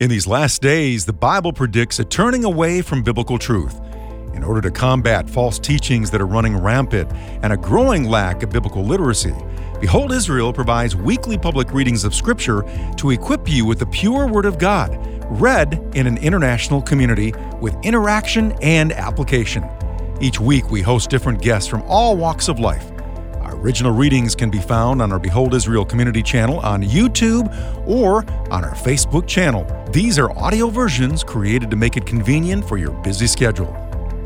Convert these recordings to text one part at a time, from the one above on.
In these last days, the Bible predicts a turning away from biblical truth. In order to combat false teachings that are running rampant and a growing lack of biblical literacy, Behold Israel provides weekly public readings of Scripture to equip you with the pure Word of God, read in an international community with interaction and application. Each week, we host different guests from all walks of life. Original readings can be found on our Behold Israel community channel on YouTube or on our Facebook channel. These are audio versions created to make it convenient for your busy schedule.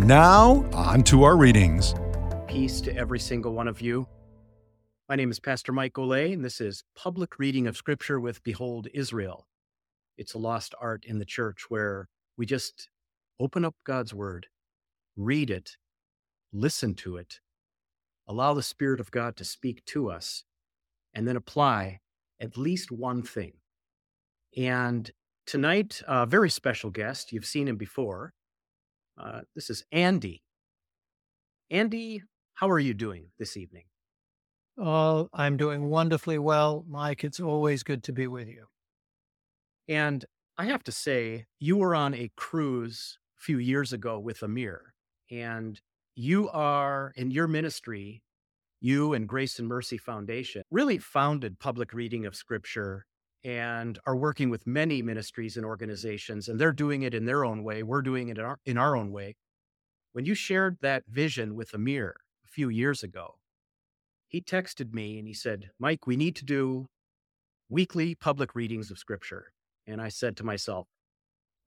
Now, on to our readings. Peace to every single one of you. My name is Pastor Mike Golay, and this is Public Reading of Scripture with Behold Israel. It's a lost art in the church where we just open up God's Word, read it, listen to it, allow the Spirit of God to speak to us, and then apply at least one thing. And tonight, a very special guest. You've seen him before. Uh, this is Andy. Andy, how are you doing this evening? Oh, I'm doing wonderfully well, Mike. It's always good to be with you. And I have to say, you were on a cruise a few years ago with Amir, and you are in your ministry, you and Grace and Mercy Foundation really founded public reading of scripture and are working with many ministries and organizations, and they're doing it in their own way. We're doing it in our, in our own way. When you shared that vision with Amir a few years ago, he texted me and he said, Mike, we need to do weekly public readings of scripture. And I said to myself,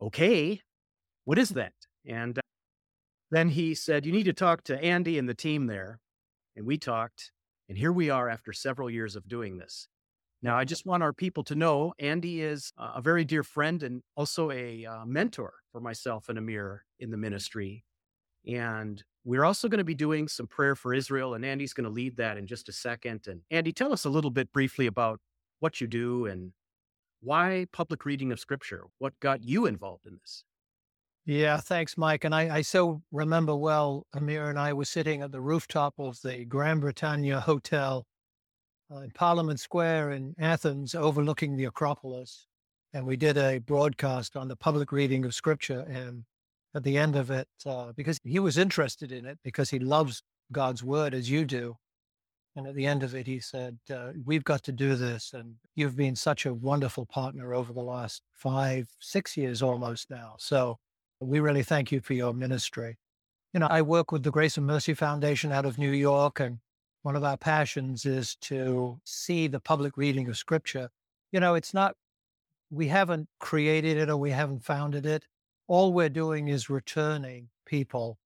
okay, what is that? And uh, then he said, you need to talk to Andy and the team there. And we talked. And here we are after several years of doing this. Now, I just want our people to know Andy is a very dear friend and also a uh, mentor for myself and Amir in the ministry. And we're also going to be doing some prayer for Israel, and Andy's going to lead that in just a second. And Andy, tell us a little bit briefly about what you do and why public reading of scripture? What got you involved in this? Yeah, thanks, Mike. And I, I so remember well, Amir and I were sitting at the rooftop of the Grand Britannia Hotel uh, in Parliament Square in Athens, overlooking the Acropolis. And we did a broadcast on the public reading of scripture. And at the end of it uh, because he was interested in it because he loves God's word as you do. And at the end of it, he said, uh, We've got to do this. And you've been such a wonderful partner over the last five, six years almost now. So we really thank you for your ministry. You know, I work with the Grace and Mercy Foundation out of New York, and one of our passions is to see the public reading of scripture. You know, it's not, we haven't created it or we haven't founded it all we're doing is returning people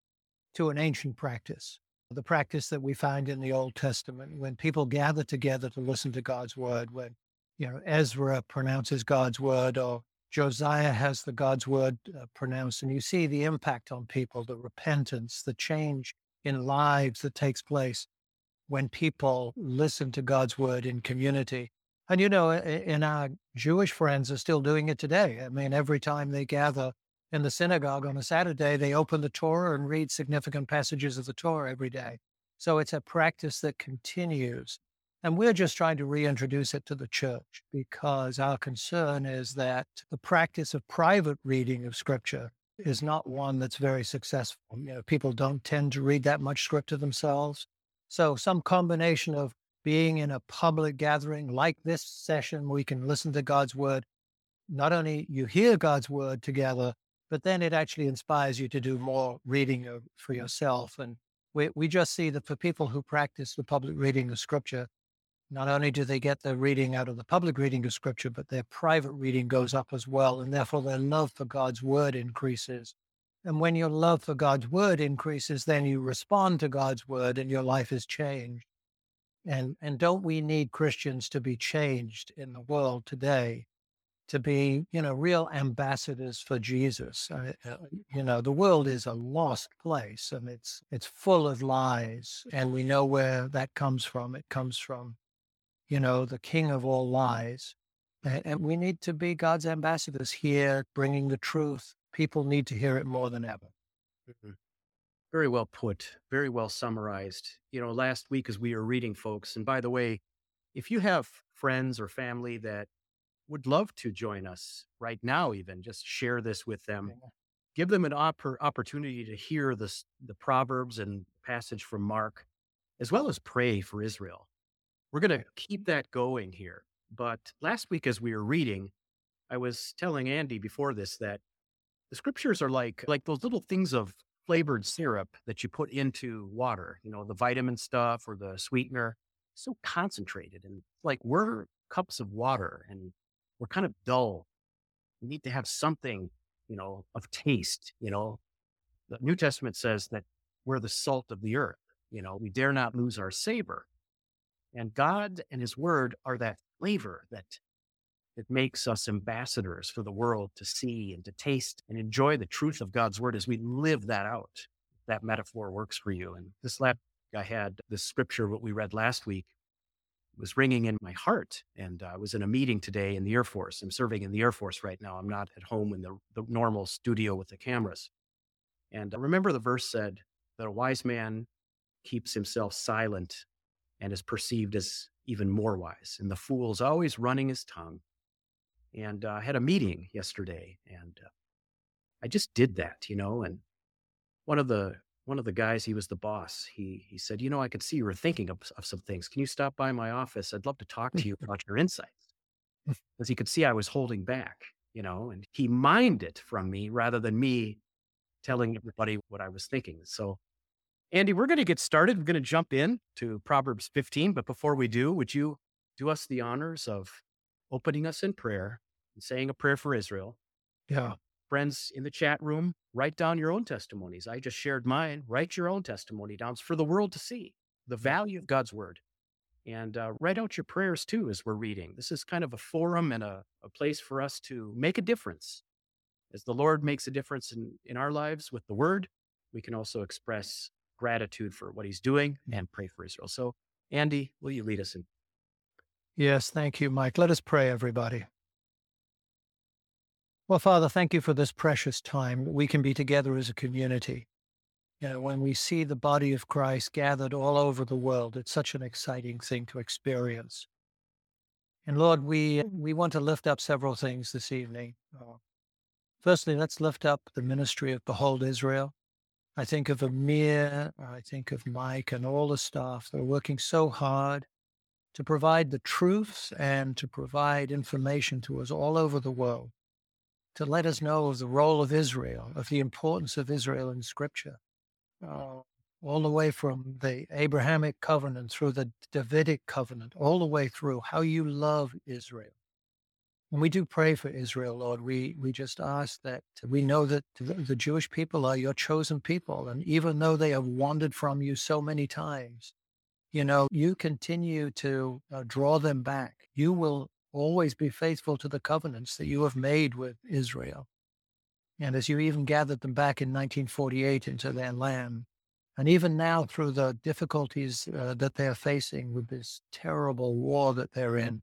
to an ancient practice, the practice that we find in the Old Testament when people gather together to listen to God's word, when you know Ezra pronounces God's word or Josiah has the God's word uh, pronounced, and you see the impact on people, the repentance, the change in lives that takes place when people listen to God's word in community. And you know, in our Jewish friends are still doing it today. I mean, every time they gather in the synagogue on a Saturday, they open the Torah and read significant passages of the Torah every day. So it's a practice that continues. And we're just trying to reintroduce it to the church because our concern is that the practice of private reading of scripture is not one that's very successful. You know, people don't tend to read that much scripture themselves. So some combination of being in a public gathering like this session, where we can listen to God's word. Not only you hear God's word together, but then it actually inspires you to do more reading for yourself. And we, we just see that for people who practice the public reading of scripture, not only do they get the reading out of the public reading of scripture, but their private reading goes up as well. And therefore their love for God's word increases. And when your love for God's word increases, then you respond to God's word and your life is changed. And, and don't we need Christians to be changed in the world today? to be, you know, real ambassadors for Jesus. Uh, you know, the world is a lost place and it's it's full of lies, and we know where that comes from. It comes from, you know, the king of all lies, and, and we need to be God's ambassadors here, bringing the truth. People need to hear it more than ever. Mm-hmm. Very well put. Very well summarized. You know, last week as we were reading, folks, and by the way, if you have friends or family that would love to join us right now, even just share this with them, give them an oppor- opportunity to hear this, the Proverbs and passage from Mark, as well as pray for Israel. We're going to keep that going here. But last week, as we were reading, I was telling Andy before this that the scriptures are like like those little things of flavored syrup that you put into water, you know, the vitamin stuff or the sweetener, so concentrated. And like we're cups of water and we're kind of dull. We need to have something, you know, of taste, you know. The New Testament says that we're the salt of the earth, you know, we dare not lose our savor. And God and his word are that flavor that it makes us ambassadors for the world to see and to taste and enjoy the truth of God's word as we live that out. That metaphor works for you. And this last I had this scripture, what we read last week, was ringing in my heart. And I was in a meeting today in the Air Force. I'm serving in the Air Force right now. I'm not at home in the, the normal studio with the cameras. And I remember the verse said that a wise man keeps himself silent and is perceived as even more wise. And the fool's always running his tongue and uh, I had a meeting yesterday, and uh, I just did that, you know. And one of the one of the guys, he was the boss. He he said, you know, I could see you were thinking of, of some things. Can you stop by my office? I'd love to talk to you about your insights, because he could see I was holding back, you know. And he mined it from me rather than me telling everybody what I was thinking. So. Andy, we're going to get started. We're going to jump in to Proverbs 15. But before we do, would you do us the honors of opening us in prayer and saying a prayer for Israel. Yeah. Friends in the chat room, write down your own testimonies. I just shared mine. Write your own testimony down for the world to see the value of God's word. And uh, write out your prayers too as we're reading. This is kind of a forum and a, a place for us to make a difference. As the Lord makes a difference in, in our lives with the word, we can also express gratitude for what he's doing and pray for Israel. So, Andy, will you lead us in? Yes, thank you, Mike. Let us pray, everybody. Well, Father, thank you for this precious time. We can be together as a community. You know, when we see the body of Christ gathered all over the world, it's such an exciting thing to experience. And Lord, we we want to lift up several things this evening. Uh, firstly, let's lift up the ministry of Behold Israel. I think of Amir, I think of Mike and all the staff. They're working so hard to provide the truths and to provide information to us all over the world to let us know of the role of Israel, of the importance of Israel in Scripture, uh, all the way from the Abrahamic covenant through the Davidic covenant, all the way through how you love Israel. We do pray for Israel, Lord, we, we just ask that we know that the Jewish people are your chosen people. And even though they have wandered from you so many times, you know, you continue to uh, draw them back. You will always be faithful to the covenants that you have made with Israel. And as you even gathered them back in 1948 into their land, and even now through the difficulties uh, that they're facing with this terrible war that they're in,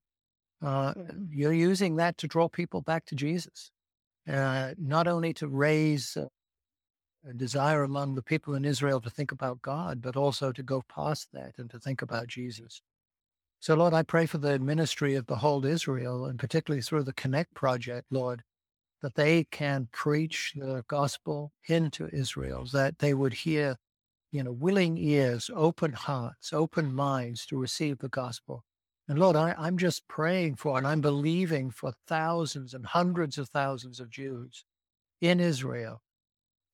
uh, you're using that to draw people back to Jesus, uh, not only to raise uh, a desire among the people in Israel to think about God, but also to go past that and to think about Jesus. So, Lord, I pray for the ministry of Behold Israel, and particularly through the Connect Project, Lord, that they can preach the gospel into Israel, that they would hear, you know, willing ears, open hearts, open minds to receive the gospel. And Lord, I, I'm just praying for and I'm believing for thousands and hundreds of thousands of Jews in Israel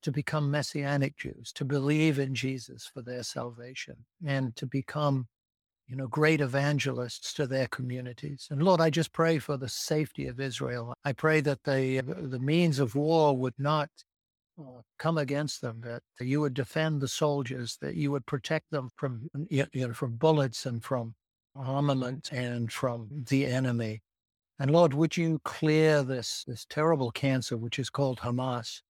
to become Messianic Jews, to believe in Jesus for their salvation, and to become you know, great evangelists to their communities. And Lord, I just pray for the safety of Israel. I pray that the the means of war would not uh, come against them, that, that you would defend the soldiers, that you would protect them from you know, from bullets and from armament and from the enemy. And Lord, would you clear this this terrible cancer which is called Hamas?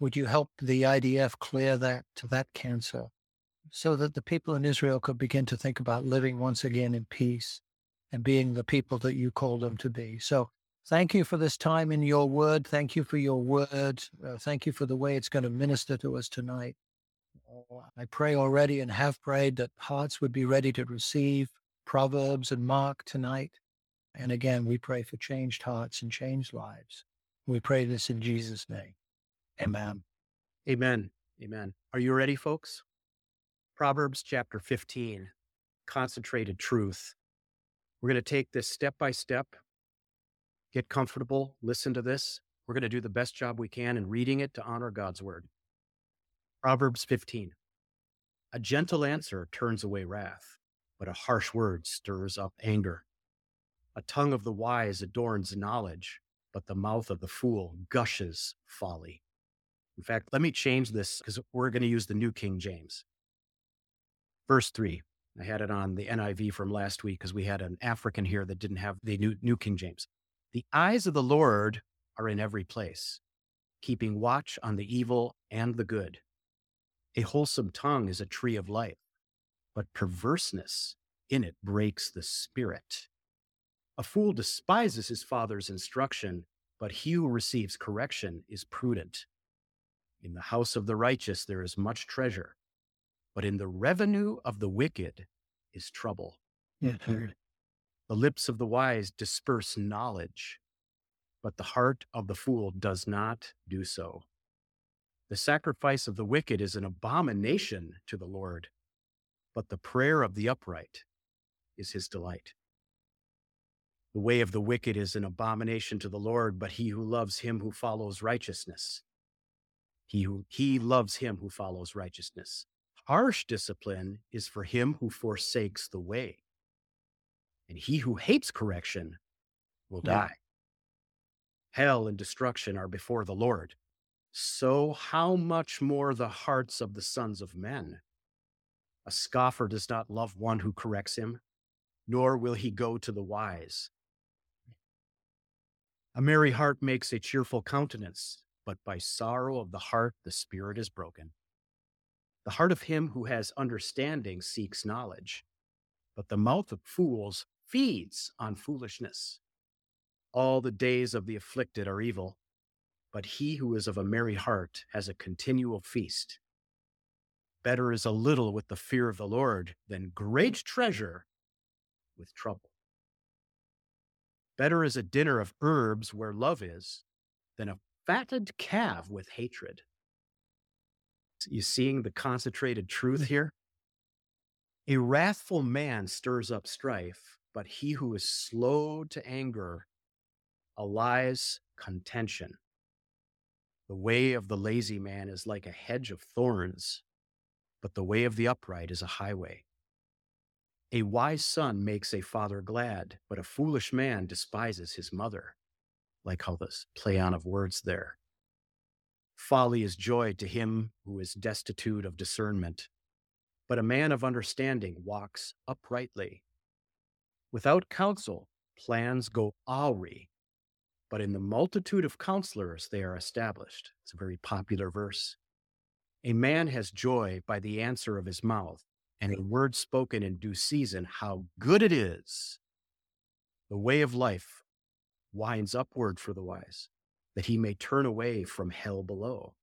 Would you help the IDF clear that that cancer? so that the people in Israel could begin to think about living once again in peace and being the people that you called them to be. So thank you for this time in your word. Thank you for your word. Uh, thank you for the way it's going to minister to us tonight. Uh, I pray already and have prayed that hearts would be ready to receive Proverbs and Mark tonight. And again, we pray for changed hearts and changed lives. We pray this in Jesus' name. Amen. Amen. Amen. Are you ready, folks? Proverbs chapter 15, concentrated truth. We're going to take this step by step. Get comfortable, listen to this. We're going to do the best job we can in reading it to honor God's word. Proverbs 15. A gentle answer turns away wrath, but a harsh word stirs up anger. A tongue of the wise adorns knowledge, but the mouth of the fool gushes folly. In fact, let me change this because we're going to use the New King James. Verse 3. I had it on the NIV from last week because we had an African here that didn't have the New, New King James. The eyes of the Lord are in every place, keeping watch on the evil and the good. A wholesome tongue is a tree of life, but perverseness in it breaks the spirit. A fool despises his father's instruction, but he who receives correction is prudent. In the house of the righteous there is much treasure, but in the revenue of the wicked is trouble. Yeah. The lips of the wise disperse knowledge, but the heart of the fool does not do so. The sacrifice of the wicked is an abomination to the Lord, but the prayer of the upright is his delight. The way of the wicked is an abomination to the Lord, but he who loves him who follows righteousness. He who he loves him who follows righteousness. Harsh discipline is for him who forsakes the way. And he who hates correction will Yeah. die. Hell and destruction are before the Lord. So how much more the hearts of the sons of men? A scoffer does not love one who corrects him, nor will he go to the wise. A merry heart makes a cheerful countenance, but by sorrow of the heart the spirit is broken. The heart of him who has understanding seeks knowledge, but the mouth of fools feeds on foolishness. All the days of the afflicted are evil, but he who is of a merry heart has a continual feast. Better is a little with the fear of the Lord than great treasure with trouble. Better is a dinner of herbs where love is than a fatted calf with hatred. You seeing the concentrated truth here? A wrathful man stirs up strife, but he who is slow to anger allies contention. The way of the lazy man is like a hedge of thorns, but the way of the upright is a highway. A wise son makes a father glad, but a foolish man despises his mother. Like all this play on of words there. Folly is joy to him who is destitute of discernment, but a man of understanding walks uprightly. Without counsel, plans go awry, but in the multitude of counselors they are established. It's a very popular verse. A man has joy by the answer of his mouth, and a word spoken in due season, how good it is. The way of life winds upward for the wise, that he may turn away from hell below.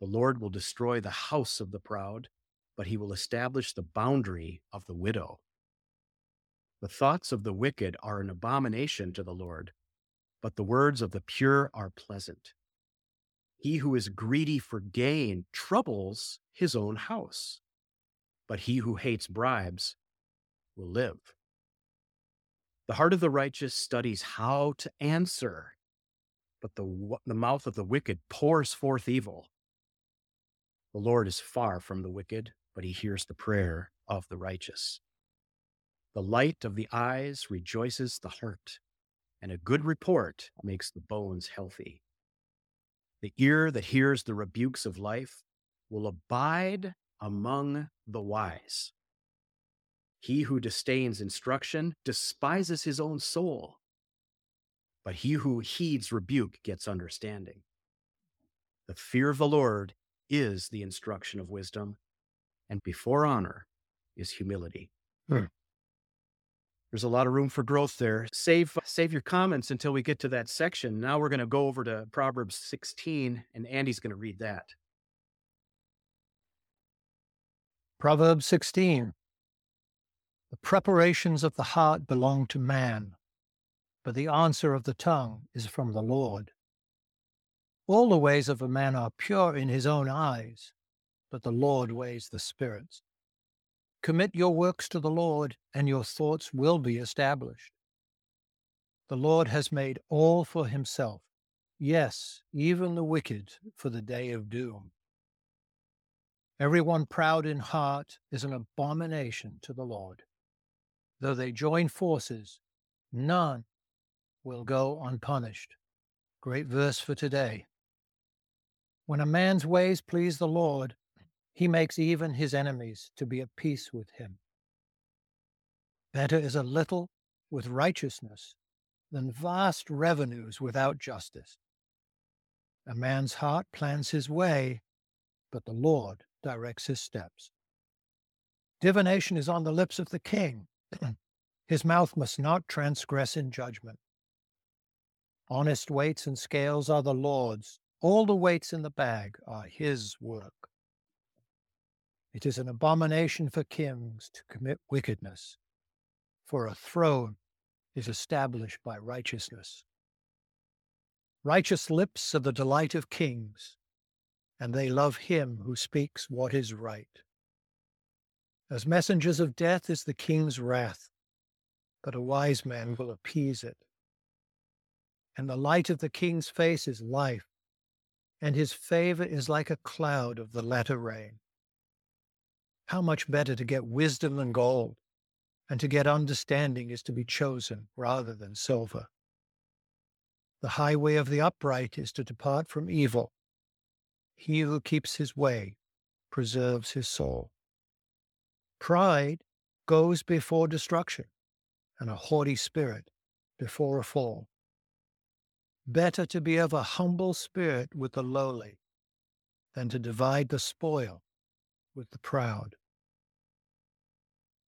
The Lord will destroy the house of the proud, but he will establish the boundary of the widow. The thoughts of the wicked are an abomination to the Lord, but the words of the pure are pleasant. He who is greedy for gain troubles his own house, but he who hates bribes will live. The heart of the righteous studies how to answer, but the, the mouth of the wicked pours forth evil. The Lord is far from the wicked, but he hears the prayer of the righteous. The light of the eyes rejoices the heart, and a good report makes the bones healthy. The ear that hears the rebukes of life will abide among the wise. He who disdains instruction despises his own soul, but he who heeds rebuke gets understanding. The fear of the Lord is the instruction of wisdom, and before honor is humility. Hmm. There's a lot of room for growth there. Save uh, save your comments until we get to that section. Now we're going to go over to Proverbs 16 and Andy's going to read that. Proverbs 16. The preparations of the heart belong to man, but the answer of the tongue is from the Lord. All the ways of a man are pure in his own eyes, but the Lord weighs the spirits. Commit your works to the Lord, and your thoughts will be established. The Lord has made all for himself, yes, even the wicked for the day of doom. Everyone proud in heart is an abomination to the Lord. Though they join forces, none will go unpunished. Great verse for today. When a man's ways please the Lord, he makes even his enemies to be at peace with him. Better is a little with righteousness than vast revenues without justice. A man's heart plans his way, but the Lord directs his steps. Divination is on the lips of the king. his mouth must not transgress in judgment. Honest weights and scales are the Lord's. All the weights in the bag are his work. It is an abomination for kings to commit wickedness, for a throne is established by righteousness. Righteous lips are the delight of kings, and they love him who speaks what is right. As messengers of death is the king's wrath, but a wise man will appease it. And the light of the king's face is life, and his favor is like a cloud of the latter rain. How much better to get wisdom than gold, and to get understanding is to be chosen rather than silver. The highway of the upright is to depart from evil. He who keeps his way preserves his soul. Pride goes before destruction, and a haughty spirit before a fall. Better to be of a humble spirit with the lowly than to divide the spoil with the proud.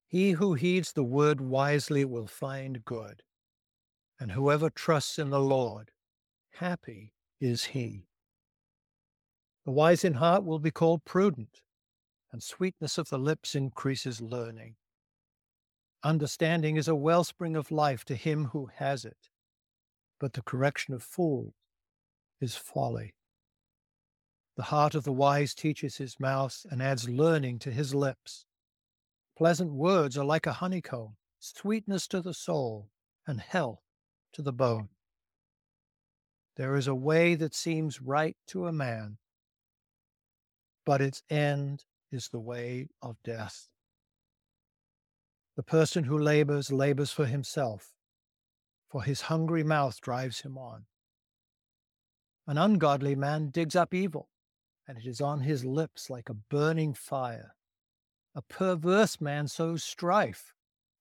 He who heeds the word wisely will find good, and whoever trusts in the Lord, happy is he. The wise in heart will be called prudent, and sweetness of the lips increases learning. Understanding is a wellspring of life to him who has it, but the correction of fools is folly. The heart of the wise teaches his mouth and adds learning to his lips. Pleasant words are like a honeycomb, sweetness to the soul and health to the bone. There is a way that seems right to a man, but its end is the way of death. The person who labors labors for himself, for his hungry mouth drives him on. An ungodly man digs up evil, and it is on his lips like a burning fire. A perverse man sows strife,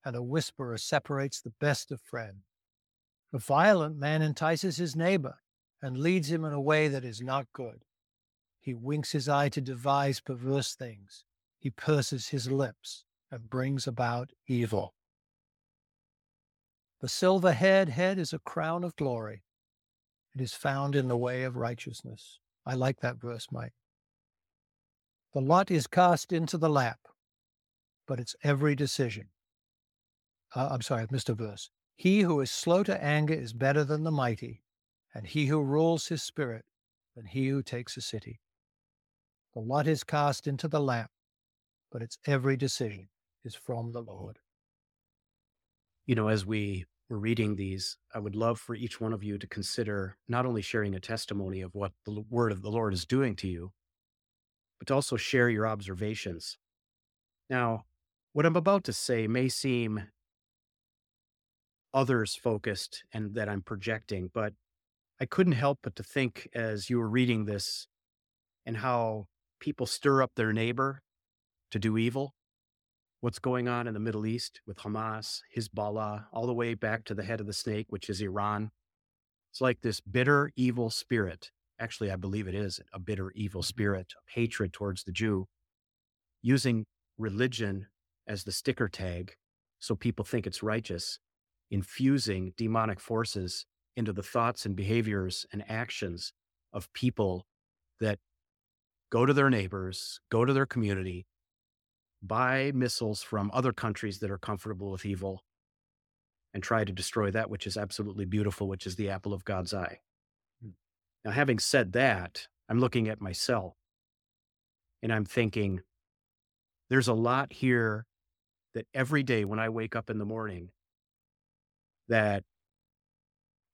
and a whisperer separates the best of friends. A violent man entices his neighbor and leads him in a way that is not good. He winks his eye to devise perverse things. He purses his lips and brings about evil. The silver haired head is a crown of glory. It is found in the way of righteousness. I like that verse, Mike. The lot is cast into the lap, but it's every decision. Uh, I'm sorry, I've missed a verse. He who is slow to anger is better than the mighty, and he who rules his spirit than he who takes a city. The lot is cast into the lap, but its every decision is from the Lord. You know, as we were reading these, I would love for each one of you to consider not only sharing a testimony of what the word of the Lord is doing to you, but to also share your observations. Now, what I'm about to say may seem others focused and that I'm projecting, but I couldn't help but to think as you were reading this and how people stir up their neighbor to do evil. What's going on in the Middle East with Hamas, Hezbollah, all the way back to the head of the snake, which is Iran. It's like this bitter, evil spirit. Actually, I believe it is a bitter, evil mm-hmm. spirit of hatred towards the Jew, using religion as the sticker tag so people think it's righteous, infusing demonic forces into the thoughts and behaviors and actions of people that go to their neighbors, go to their community, buy missiles from other countries that are comfortable with evil, and try to destroy that which is absolutely beautiful, which is the apple of God's eye. Now, having said that, I'm looking at myself and I'm thinking, there's a lot here that every day when I wake up in the morning, that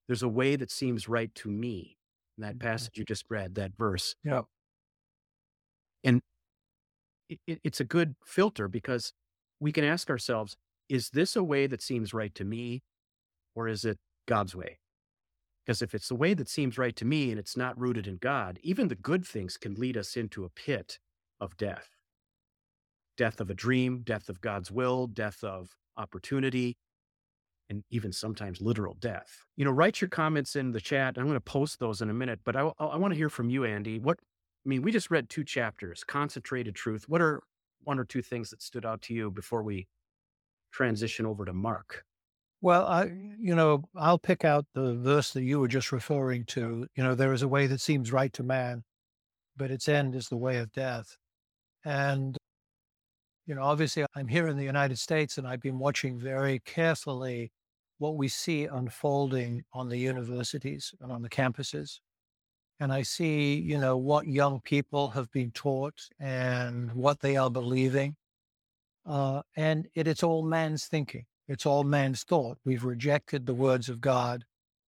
there's a way that seems right to me. In that Mhm. passage you just read, that verse. Yeah. And it, it- it's a good filter because we can ask ourselves, is this a way that seems right to me or is it God's way? Because if it's the way that seems right to me and it's not rooted in God, even the good things can lead us into a pit of death death of a dream, death of God's will, death of opportunity, and even sometimes literal death. You know, write your comments in the chat. I'm going to post those in a minute, but I, I want to hear from you, Andy. What, I mean, we just read two chapters, concentrated truth. What are one or two things that stood out to you before we transition over to Mark? Well, I, you know, I'll pick out the verse that you were just referring to. You know, there is a way that seems right to man, but its end is the way of death. And, you know, obviously I'm here in the United States and I've been watching very carefully what we see unfolding on the universities and on the campuses. And I see, you know, what young people have been taught and what they are believing. Uh, and it, it's all man's thinking. It's all man's thought. We've rejected the words of God.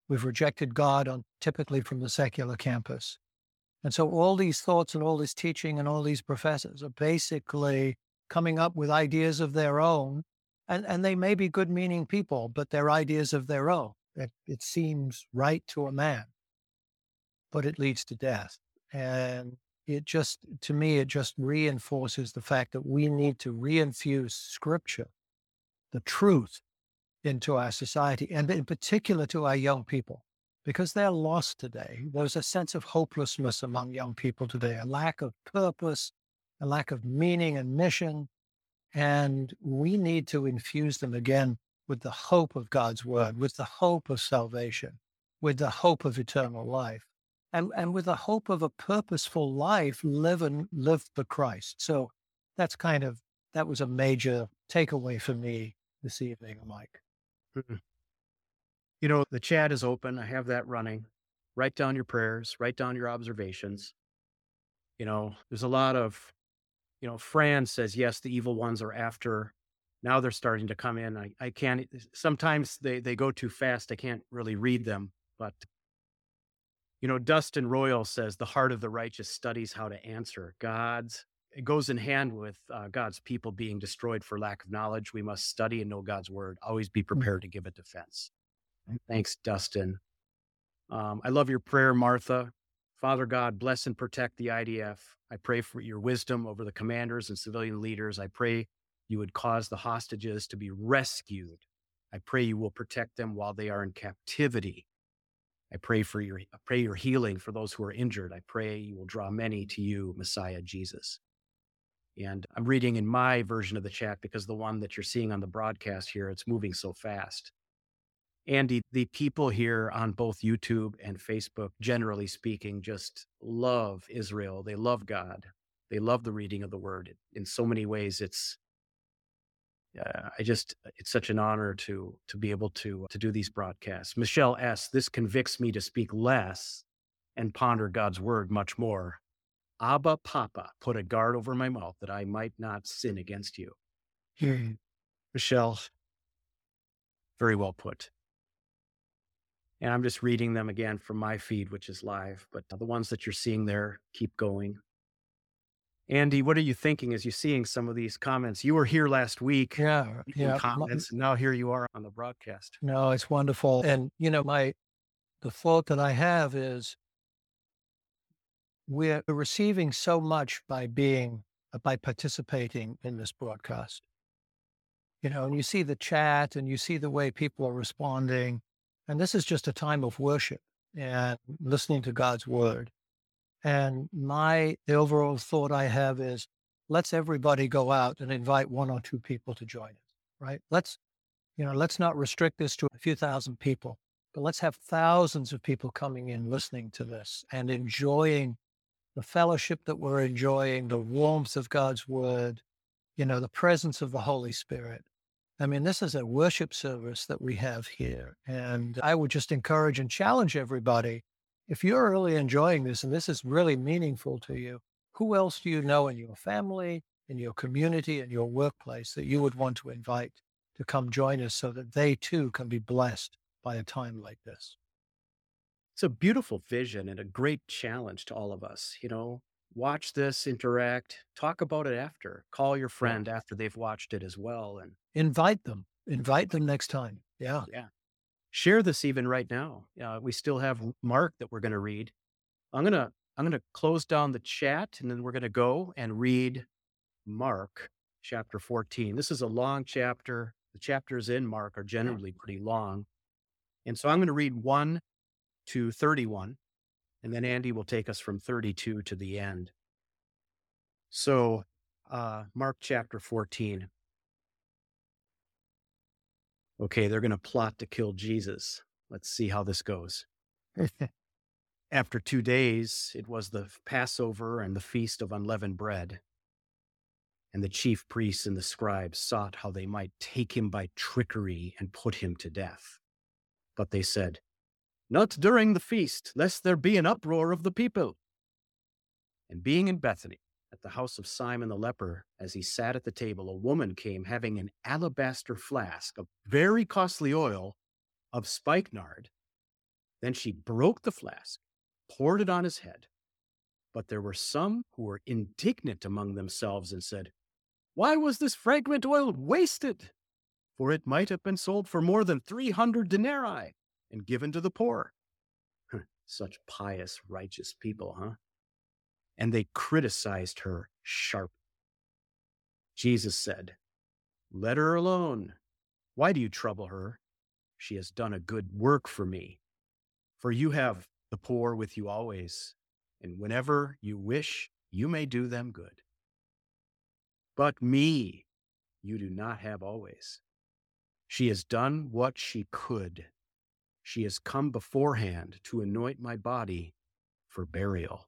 We've rejected God on typically from the secular campus. And so all these thoughts and all this teaching and all these professors are basically coming up with ideas of their own. And, and they may be good meaning people, but they're ideas of their own. It, it seems right to a man, but it leads to death. And it just, to me, it just reinforces the fact that we need to reinfuse scripture, the truth, into our society, and in particular to our young people, because they're lost today. There's a sense of hopelessness among young people today, a lack of purpose, a lack of meaning and mission. And we need to infuse them again with the hope of God's word, with the hope of salvation, with the hope of eternal life and, and with the hope of a purposeful life, live and live for Christ. So that's kind of that was a major takeaway for me this evening, Mike. Mm-mm. You know, the chat is open. I have that running. Write down your prayers, write down your observations. You know, there's a lot of, you know, Fran says, yes, the evil ones are after. Now they're starting to come in. I, I can't, sometimes they, they go too fast. I can't really read them. But, you know, Dustin Royal says, the heart of the righteous studies how to answer God's. It goes in hand with uh, God's people being destroyed for lack of knowledge. We must study and know God's word, always be prepared to give a defense. Thanks, Dustin. Um, I love your prayer, Martha. Father God, bless and protect the IDF. I pray for your wisdom over the commanders and civilian leaders. I pray you would cause the hostages to be rescued. I pray you will protect them while they are in captivity. I pray for your I pray your healing for those who are injured. I pray you will draw many to you, Messiah Jesus. And I'm reading in my version of the chat because the one that you're seeing on the broadcast here, it's moving so fast. Andy, the people here on both YouTube and Facebook, generally speaking, just love Israel. They love God. They love the reading of the word. In so many ways, it's uh, I just it's such an honor to to be able to to do these broadcasts. Michelle S. This convicts me to speak less and ponder God's word much more. Abba Papa, put a guard over my mouth that I might not sin against you. Michelle, very well put. And I'm just reading them again from my feed, which is live, but the ones that you're seeing there, keep going. Andy, what are you thinking as you're seeing some of these comments? You were here last week. Yeah, yeah. Comments, and now here you are on the broadcast. No, it's wonderful. And you know, my the thought that I have is we're receiving so much by being uh, by participating in this broadcast. You know, and you see the chat and you see the way people are responding. And this is just a time of worship and listening to God's word. And my the overall thought I have is let's everybody go out and invite one or two people to join us, right? Let's, you know, let's not restrict this to a few thousand people, but let's have thousands of people coming in listening to this and enjoying the fellowship that we're enjoying, the warmth of God's word, you know, the presence of the Holy Spirit. I mean, this is a worship service that we have here. And I would just encourage and challenge everybody if you're really enjoying this and this is really meaningful to you, who else do you know in your family, in your community, in your workplace that you would want to invite to come join us so that they too can be blessed by a time like this? It's a beautiful vision and a great challenge to all of us. You know, watch this, interact, talk about it after, call your friend after they've watched it as well. And invite them, invite them next time. Yeah. Yeah. Share this even right now. Uh, we still have Mark that we're going to read. I'm going to I'm going to close down the chat and then we're going to go and read Mark chapter 14. This is a long chapter. The chapters in Mark are generally pretty long. And so I'm going to read 1 to 31 and then Andy will take us from 32 to the end. So, uh, Mark chapter 14. Okay, they're going to plot to kill Jesus. Let's see how this goes. After two days, it was the Passover and the feast of unleavened bread. And the chief priests and the scribes sought how they might take him by trickery and put him to death. But they said, not during the feast, lest there be an uproar of the people. And being in Bethany, the house of Simon the leper, as he sat at the table, a woman came having an alabaster flask of very costly oil of spikenard. Then she broke the flask, poured it on his head. But there were some who were indignant among themselves and said, Why was this fragrant oil wasted? For it might have been sold for more than 300 denarii and given to the poor. Such pious, righteous people, huh? And they criticized her sharp. Jesus said, Let her alone. Why do you trouble her? She has done a good work for me. For you have the poor with you always, and whenever you wish, you may do them good. But me you do not have always. She has done what she could she has come beforehand to anoint my body for burial.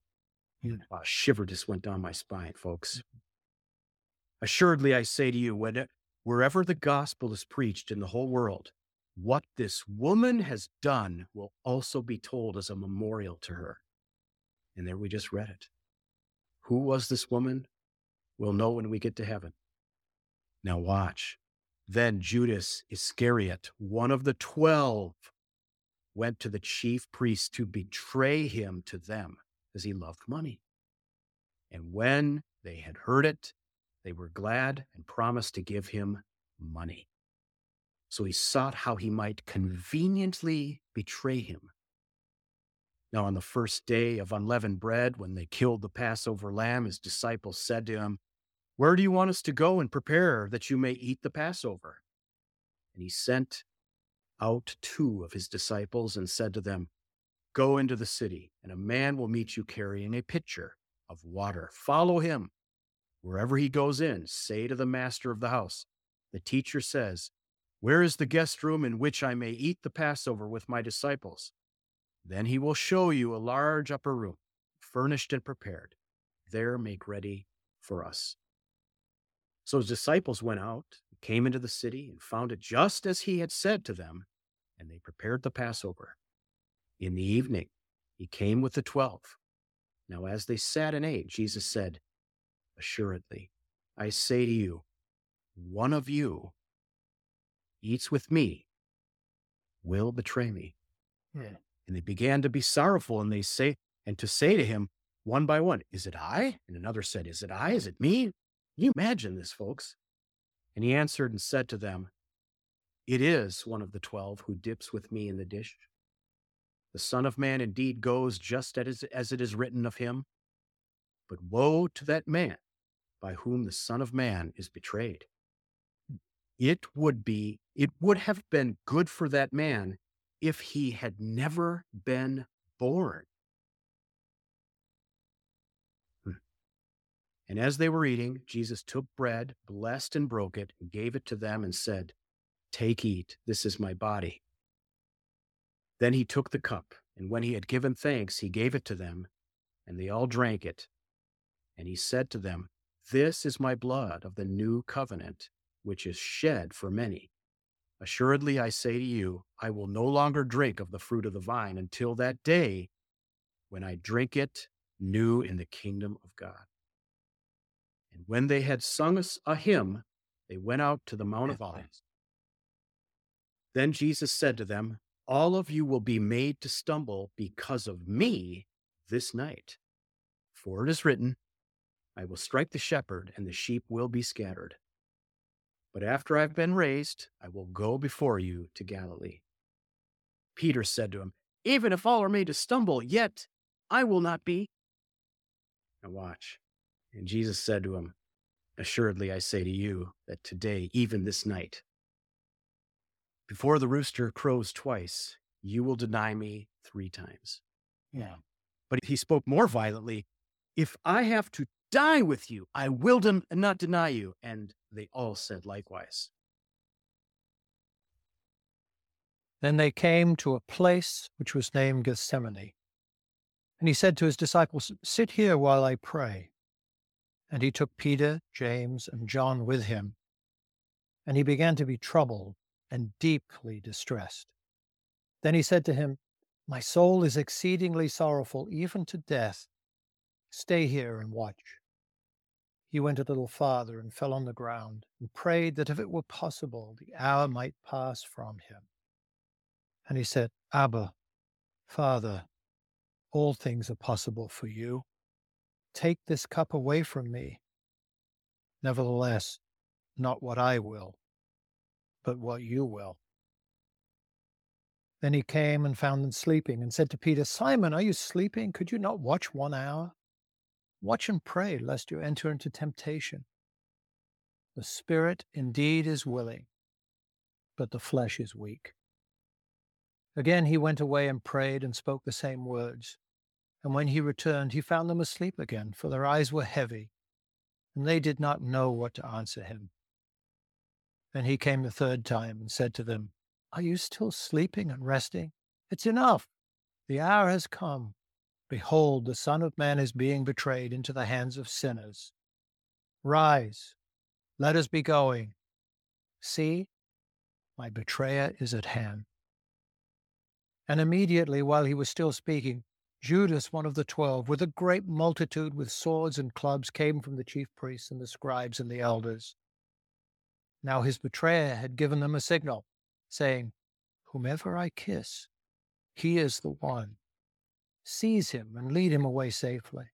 A shiver just went down my spine, folks. Mm-hmm. Assuredly, I say to you, when, wherever the gospel is preached in the whole world, what this woman has done will also be told as a memorial to her. And there we just read it. Who was this woman? We'll know when we get to heaven. Now watch. Then Judas Iscariot, one of the twelve, went to the chief priests to betray him to them because he loved money. And when they had heard it, they were glad and promised to give him money. So he sought how he might conveniently betray him. Now, on the first day of unleavened bread, when they killed the Passover lamb, his disciples said to him, Where do you want us to go and prepare that you may eat the Passover? And he sent out two of his disciples and said to them, Go into the city, and a man will meet you carrying a pitcher of water. Follow him. Wherever he goes in, say to the master of the house, The teacher says, Where is the guest room in which I may eat the Passover with my disciples? Then he will show you a large upper room, furnished and prepared. There make ready for us. So his disciples went out came into the city and found it just as he had said to them, and they prepared the Passover. In the evening, he came with the twelve. Now, as they sat and ate, Jesus said, Assuredly, I say to you, one of you eats with me, will betray me. Yeah. And they began to be sorrowful, and they say, and to say to him one by one, Is it I? And another said, Is it I? Is it me? Can you imagine this, folks? And he answered and said to them, It is one of the twelve who dips with me in the dish. The Son of Man indeed goes just as, as it is written of him. But woe to that man by whom the Son of Man is betrayed. It would be, it would have been good for that man if he had never been born. Hmm. And as they were eating, Jesus took bread, blessed and broke it, and gave it to them and said, Take, eat, this is my body. Then he took the cup, and when he had given thanks, he gave it to them, and they all drank it. And he said to them, This is my blood of the new covenant, which is shed for many. Assuredly, I say to you, I will no longer drink of the fruit of the vine until that day when I drink it new in the kingdom of God. And when they had sung a hymn, they went out to the Mount of Olives. Then Jesus said to them, All of you will be made to stumble because of me this night. For it is written, I will strike the shepherd, and the sheep will be scattered. But after I've been raised, I will go before you to Galilee. Peter said to him, Even if all are made to stumble, yet I will not be. Now watch. And Jesus said to him, Assuredly, I say to you that today, even this night, before the rooster crows twice, you will deny me three times. Yeah. But he spoke more violently, If I have to die with you, I will den- not deny you. And they all said likewise. Then they came to a place which was named Gethsemane. And he said to his disciples, Sit here while I pray. And he took Peter, James, and John with him. And he began to be troubled and deeply distressed. Then he said to him, My soul is exceedingly sorrowful, even to death. Stay here and watch. He went a little farther and fell on the ground and prayed that if it were possible, the hour might pass from him. And he said, Abba, Father, all things are possible for you. Take this cup away from me. Nevertheless, not what I will, but what you will. Then he came and found them sleeping and said to Peter, Simon, are you sleeping? Could you not watch one hour? Watch and pray, lest you enter into temptation. The spirit indeed is willing, but the flesh is weak. Again he went away and prayed and spoke the same words. And when he returned, he found them asleep again, for their eyes were heavy, and they did not know what to answer him. Then he came the third time and said to them, Are you still sleeping and resting? It's enough. The hour has come. Behold, the Son of Man is being betrayed into the hands of sinners. Rise, let us be going. See, my betrayer is at hand. And immediately, while he was still speaking, Judas, one of the twelve, with a great multitude with swords and clubs, came from the chief priests and the scribes and the elders. Now his betrayer had given them a signal, saying, Whomever I kiss, he is the one. Seize him and lead him away safely.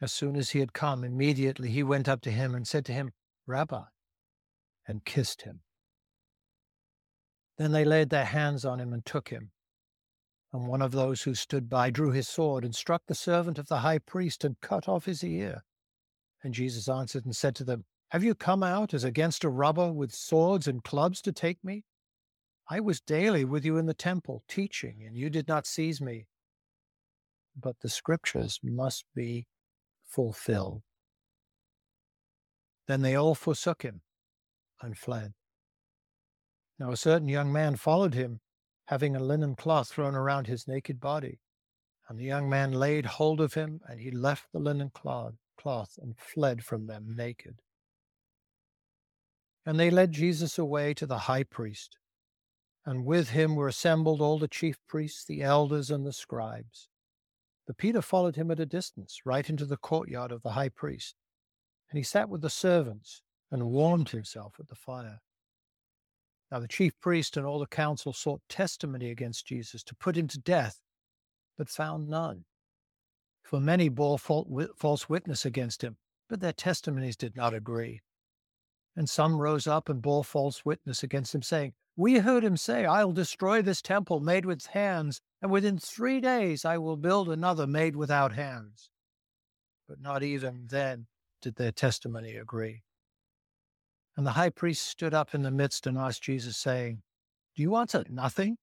As soon as he had come, immediately he went up to him and said to him, Rabbi, and kissed him. Then they laid their hands on him and took him. And one of those who stood by drew his sword and struck the servant of the high priest and cut off his ear. And Jesus answered and said to them, Have you come out as against a robber with swords and clubs to take me? I was daily with you in the temple, teaching, and you did not seize me. But the scriptures must be fulfilled. Then they all forsook him and fled. Now a certain young man followed him having a linen cloth thrown around his naked body. And the young man laid hold of him, and he left the linen cloth, and fled from them naked. And they led Jesus away to the high priest, and with him were assembled all the chief priests, the elders, and the scribes. But Peter followed him at a distance, right into the courtyard of the high priest, and he sat with the servants and warmed himself at the fire. Now the chief priest and all the council sought testimony against Jesus to put him to death, but found none. For many bore false witness against him, but their testimonies did not agree. And some rose up and bore false witness against him, saying, We heard him say, I'll destroy this temple made with hands, and within three days I will build another made without hands. But not even then did their testimony agree. And the high priest stood up in the midst and asked Jesus, saying, Do you answer nothing?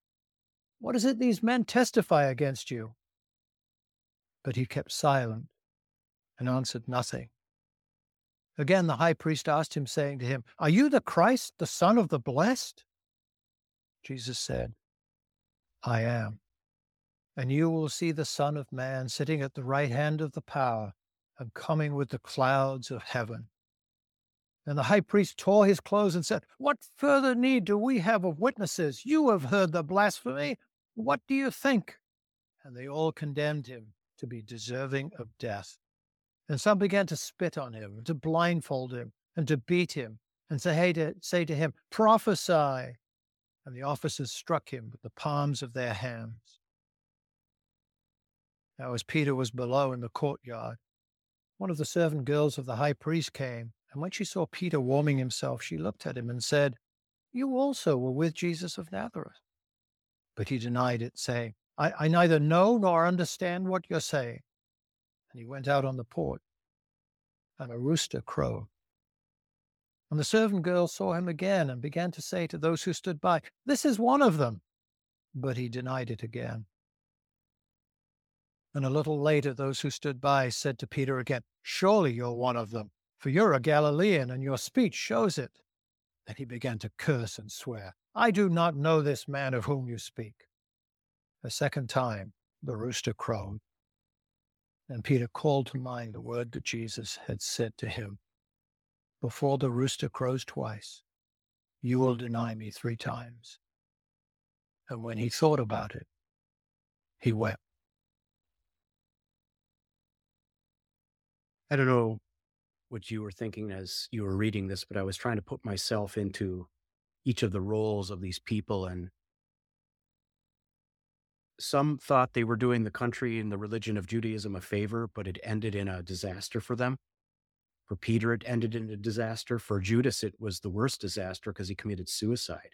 What is it these men testify against you? But he kept silent and answered nothing. Again, the high priest asked him, saying to him, Are you the Christ, the Son of the Blessed? Jesus said, I am. And you will see the Son of Man sitting at the right hand of the power and coming with the clouds of heaven. And the high priest tore his clothes and said, What further need do we have of witnesses? You have heard the blasphemy. What do you think? And they all condemned him to be deserving of death. And some began to spit on him, to blindfold him, and to beat him, and say, hey, to, say to him, Prophesy. And the officers struck him with the palms of their hands. Now, as Peter was below in the courtyard, one of the servant girls of the high priest came, and when she saw Peter warming himself, she looked at him and said, You also were with Jesus of Nazareth. But he denied it, saying, I, I neither know nor understand what you're saying. And he went out on the porch, and a rooster crowed. And the servant girl saw him again and began to say to those who stood by, This is one of them. But he denied it again. And a little later, those who stood by said to Peter again, Surely you're one of them, for you're a Galilean, and your speech shows it. Then he began to curse and swear, I do not know this man of whom you speak. A second time, the rooster crowed. And Peter called to mind the word that Jesus had said to him Before the rooster crows twice, you will deny me three times. And when he thought about it, he wept. I don't know what you were thinking as you were reading this, but I was trying to put myself into each of the roles of these people. And some thought they were doing the country and the religion of Judaism a favor, but it ended in a disaster for them. For Peter, it ended in a disaster. For Judas, it was the worst disaster because he committed suicide.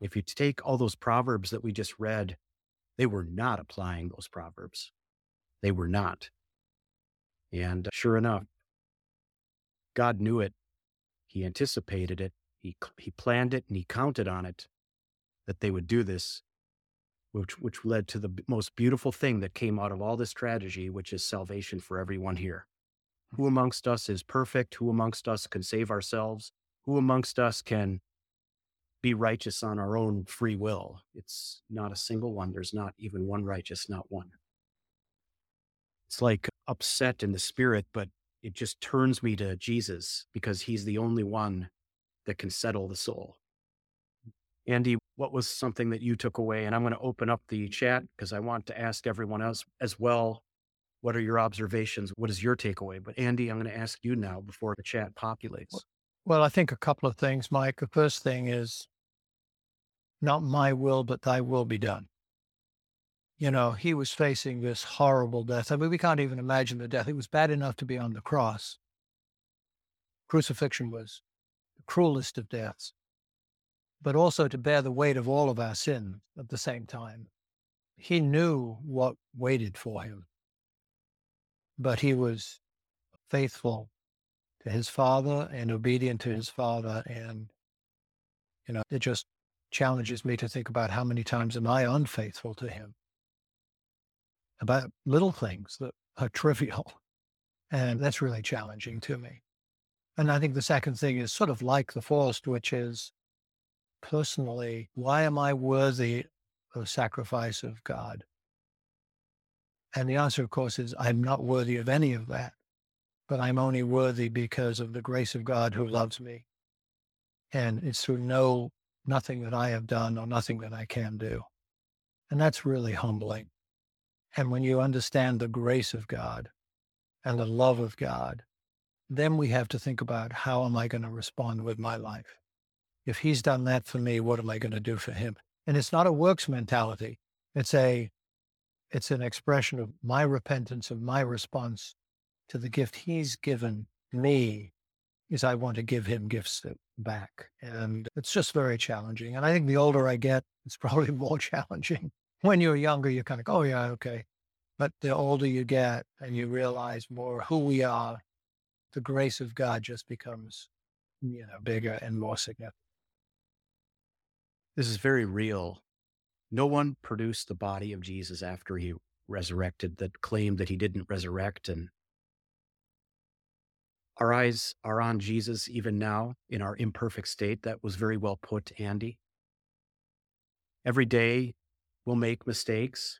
If you take all those proverbs that we just read, they were not applying those proverbs. They were not. And uh, sure enough, God knew it. He anticipated it. He, he planned it and he counted on it that they would do this, which, which led to the most beautiful thing that came out of all this tragedy, which is salvation for everyone here. Who mm-hmm. amongst us is perfect? Who amongst us can save ourselves? Who amongst us can be righteous on our own free will? It's not a single one. There's not even one righteous, not one. It's like upset in the spirit, but it just turns me to Jesus because he's the only one that can settle the soul. Andy, what was something that you took away? And I'm going to open up the chat because I want to ask everyone else as well. What are your observations? What is your takeaway? But Andy, I'm going to ask you now before the chat populates. Well, I think a couple of things, Mike. The first thing is not my will, but thy will be done you know, he was facing this horrible death. I mean, we can't even imagine the death. It was bad enough to be on the cross. Crucifixion was the cruelest of deaths, but also to bear the weight of all of our sin at the same time. He knew what waited for him, but he was faithful to his father and obedient to his father. And, you know, it just challenges me to think about how many times am I unfaithful to him? about little things that are trivial. And that's really challenging to me. And I think the second thing is sort of like the first, which is personally, why am I worthy of sacrifice of God? And the answer, of course, is I'm not worthy of any of that, but I'm only worthy because of the grace of God who loves me. And it's through no, nothing that I have done or nothing that I can do. And that's really humbling. And when you understand the grace of God and the love of God, then we have to think about how am I going to respond with my life? If he's done that for me, what am I going to do for him? And it's not a works mentality. It's a, it's an expression of my repentance, of my response to the gift he's given me is I want to give him gifts back. And it's just very challenging. And I think the older I get, it's probably more challenging when you're younger, you're kind of, oh, yeah, okay. But the older you get and you realize more who we are, the grace of God just becomes, you know, bigger and more significant. This is very real. No one produced the body of Jesus after he resurrected that claimed that he didn't resurrect. And our eyes are on Jesus even now in our imperfect state. That was very well put, Andy. Every day, we'll make mistakes.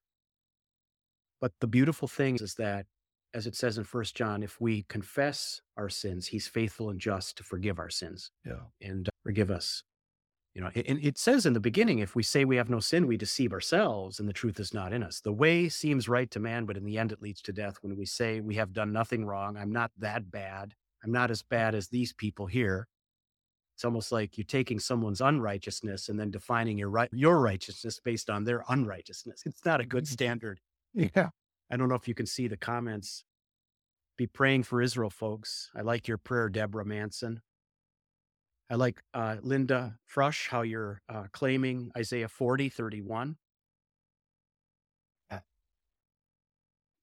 But the beautiful thing is that as it says in First John, if we confess our sins, he's faithful and just to forgive our sins Yeah. and forgive us. You know, and it says in the beginning, if we say we have no sin, we deceive ourselves and the truth is not in us. The way seems right to man, but in the end, it leads to death when we say we have done nothing wrong. I'm not that bad. I'm not as bad as these people here. It's almost like you're taking someone's unrighteousness and then defining your right, your righteousness based on their unrighteousness. It's not a good Mhm. standard. Yeah. I don't know if you can see the comments. Be praying for Israel, folks. I like your prayer, Deborah Manson. I like uh, Linda Frush, how you're uh, claiming Isaiah 40, 31. Uh,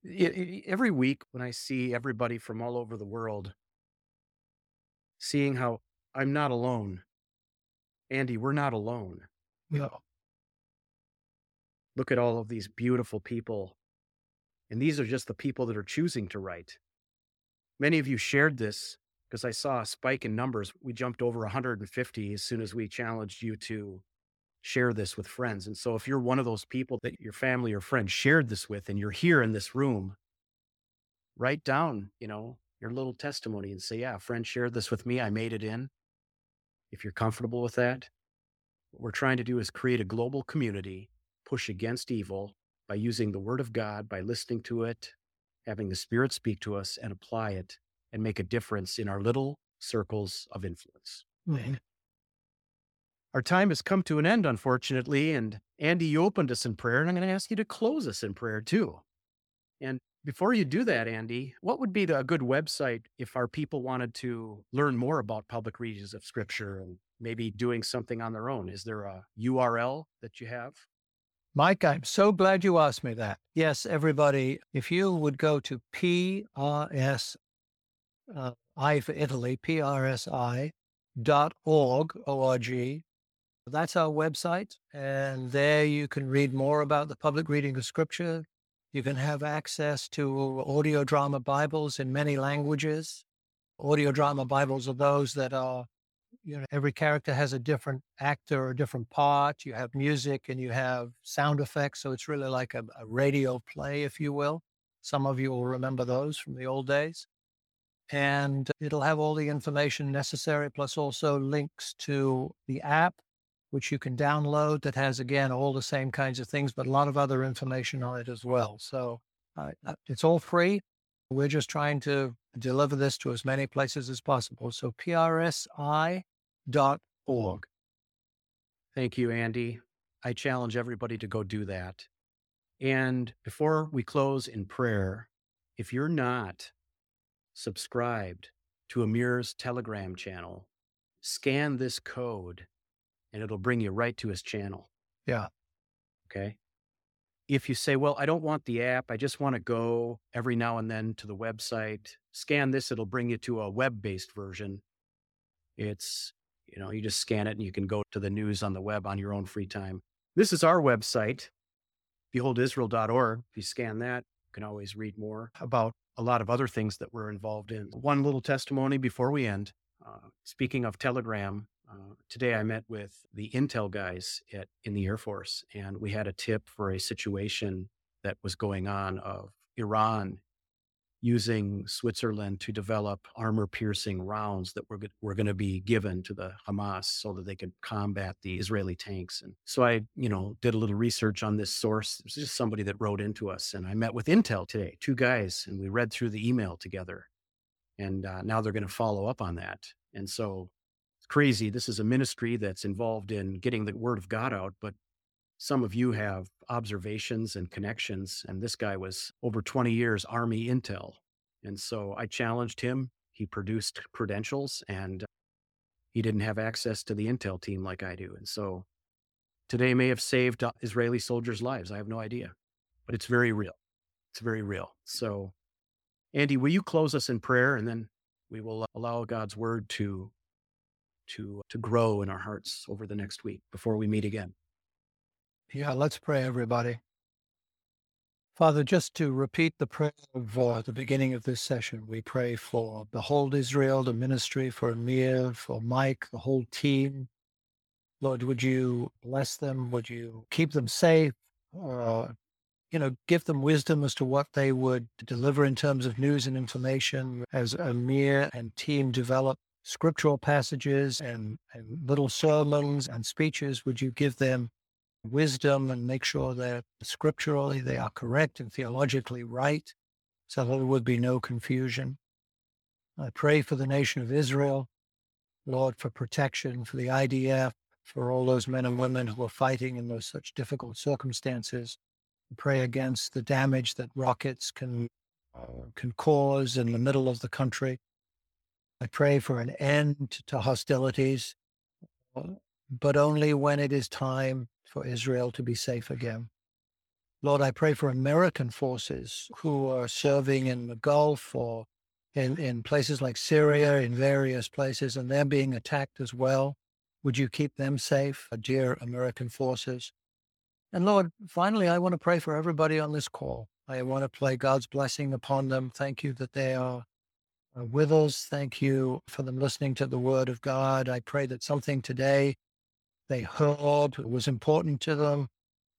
i- i- every week when I see everybody from all over the world seeing how I'm not alone. Andy, we're not alone. Yeah. Look at all of these beautiful people. And these are just the people that are choosing to write. Many of you shared this because I saw a spike in numbers. We jumped over 150 as soon as we challenged you to share this with friends. And so if you're one of those people that your family or friends shared this with and you're here in this room, write down, you know, your little testimony and say, yeah, a friend shared this with me. I made it in. If you're comfortable with that, what we're trying to do is create a global community, push against evil by using the word of God, by listening to it, having the Spirit speak to us and apply it and make a difference in our little circles of influence. Mhm. Our time has come to an end, unfortunately. And Andy, you opened us in prayer, and I'm going to ask you to close us in prayer too. And before you do that, Andy, what would be the, a good website if our people wanted to learn more about public readings of Scripture and maybe doing something on their own? Is there a URL that you have? Mike, I'm so glad you asked me that. Yes, everybody, if you would go to PRS, uh, I for Italy, PRSI dot org, O-R-G. That's our website. And there you can read more about the public reading of scripture. You can have access to audio drama Bibles in many languages. Audio drama Bibles are those that are you know every character has a different actor or a different part you have music and you have sound effects so it's really like a, a radio play if you will some of you will remember those from the old days and it'll have all the information necessary plus also links to the app which you can download that has again all the same kinds of things but a lot of other information on it as well so uh, uh, it's all free we're just trying to deliver this to as many places as possible so prsi dot org. Thank you, Andy. I challenge everybody to go do that. And before we close in prayer, if you're not subscribed to Amir's Telegram channel, scan this code and it'll bring you right to his channel. Yeah. Okay. If you say, well, I don't want the app, I just want to go every now and then to the website, scan this, it'll bring you to a web based version. It's, you know, you just scan it and you can go to the news on the web on your own free time. This is our website, beholdisrael.org. If you scan that, can always read more about a lot of other things that we're involved in. One little testimony before we end. Uh, speaking of Telegram, uh, today I met with the Intel guys at, in the Air Force, and we had a tip for a situation that was going on of Iran using Switzerland to develop armor piercing rounds that were, were going to be given to the Hamas so that they could combat the Israeli tanks. And so I, you know, did a little research on this source. It was just somebody that wrote into us. And I met with Intel today, two guys, and we read through the email together. And uh, now they're going to follow up on that. And so it's crazy. This is a ministry that's involved in getting the word of God out, but some of you have observations and connections. And this guy was over 20 years Army Intel. And so I challenged him. He produced credentials and he didn't have access to the Intel team like I do. And so today may have saved uh, Israeli soldiers' lives. I have no idea, but it's very real. It's very real. So, Andy, will you close us in prayer and then we will uh, allow God's word to to to grow in our hearts over the next week before we meet again. Yeah, let's pray, everybody. Father, just to repeat the prayer of uh, the beginning of this session, we pray for Behold Israel, the ministry, for Amir, for Mike, the whole team. Lord, would you bless them? Would you keep them safe? Uh, you know, give them wisdom as to what they would deliver in terms of news and information as Amir and team develop scriptural passages and, and little sermons and speeches. Would you give them wisdom and make sure that scripturally they are correct and theologically right so that there would be no confusion? I pray for the nation of Israel, Lord, for protection, for the IDF, for all those men and women who are fighting in those such difficult circumstances. I pray against the damage that rockets can uh, can cause in the middle of the country. I pray for an end to hostilities, but only when it is time for Israel to be safe again. Lord, I pray for American forces who are serving in the Gulf or in, in places like Syria, in various places, and they're being attacked as well. Would you keep them safe, uh, dear American forces? And Lord, finally, I want to pray for everybody on this call. I want to play God's blessing upon them. Thank you that they are uh, with us. Thank you for them listening to the word of God. I pray that something today they heard was important to them,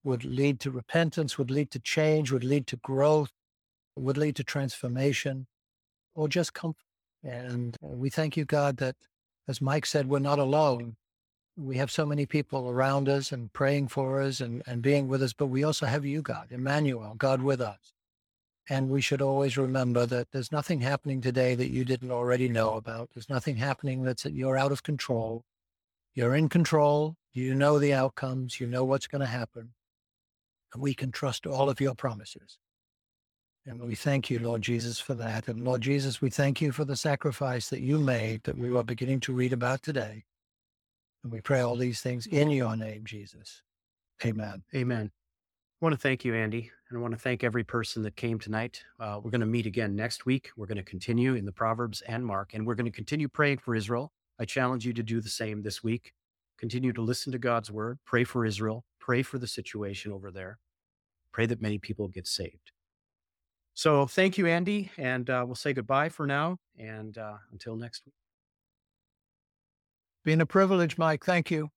would lead to repentance, would lead to change, would lead to growth, would lead to transformation, or just comfort. And uh, we thank you, God, that as Mike said, we're not alone we have so many people around us and praying for us and, and being with us, but we also have you, God, Emmanuel, God with us. And we should always remember that there's nothing happening today that you didn't already know about. There's nothing happening that's that you're out of control. You're in control. You know the outcomes. You know what's going to happen. And we can trust all of your promises. And we thank you, Lord Jesus, for that. And Lord Jesus, we thank you for the sacrifice that you made that we are beginning to read about today. And we pray all these things in your name, Jesus. Amen. Amen. I want to thank you, Andy. And I want to thank every person that came tonight. Uh, we're going to meet again next week. We're going to continue in the Proverbs and Mark, and we're going to continue praying for Israel. I challenge you to do the same this week. Continue to listen to God's word, pray for Israel, pray for the situation over there, pray that many people get saved. So thank you, Andy. And uh, we'll say goodbye for now. And uh, until next week. Been a privilege, Mike. Thank you.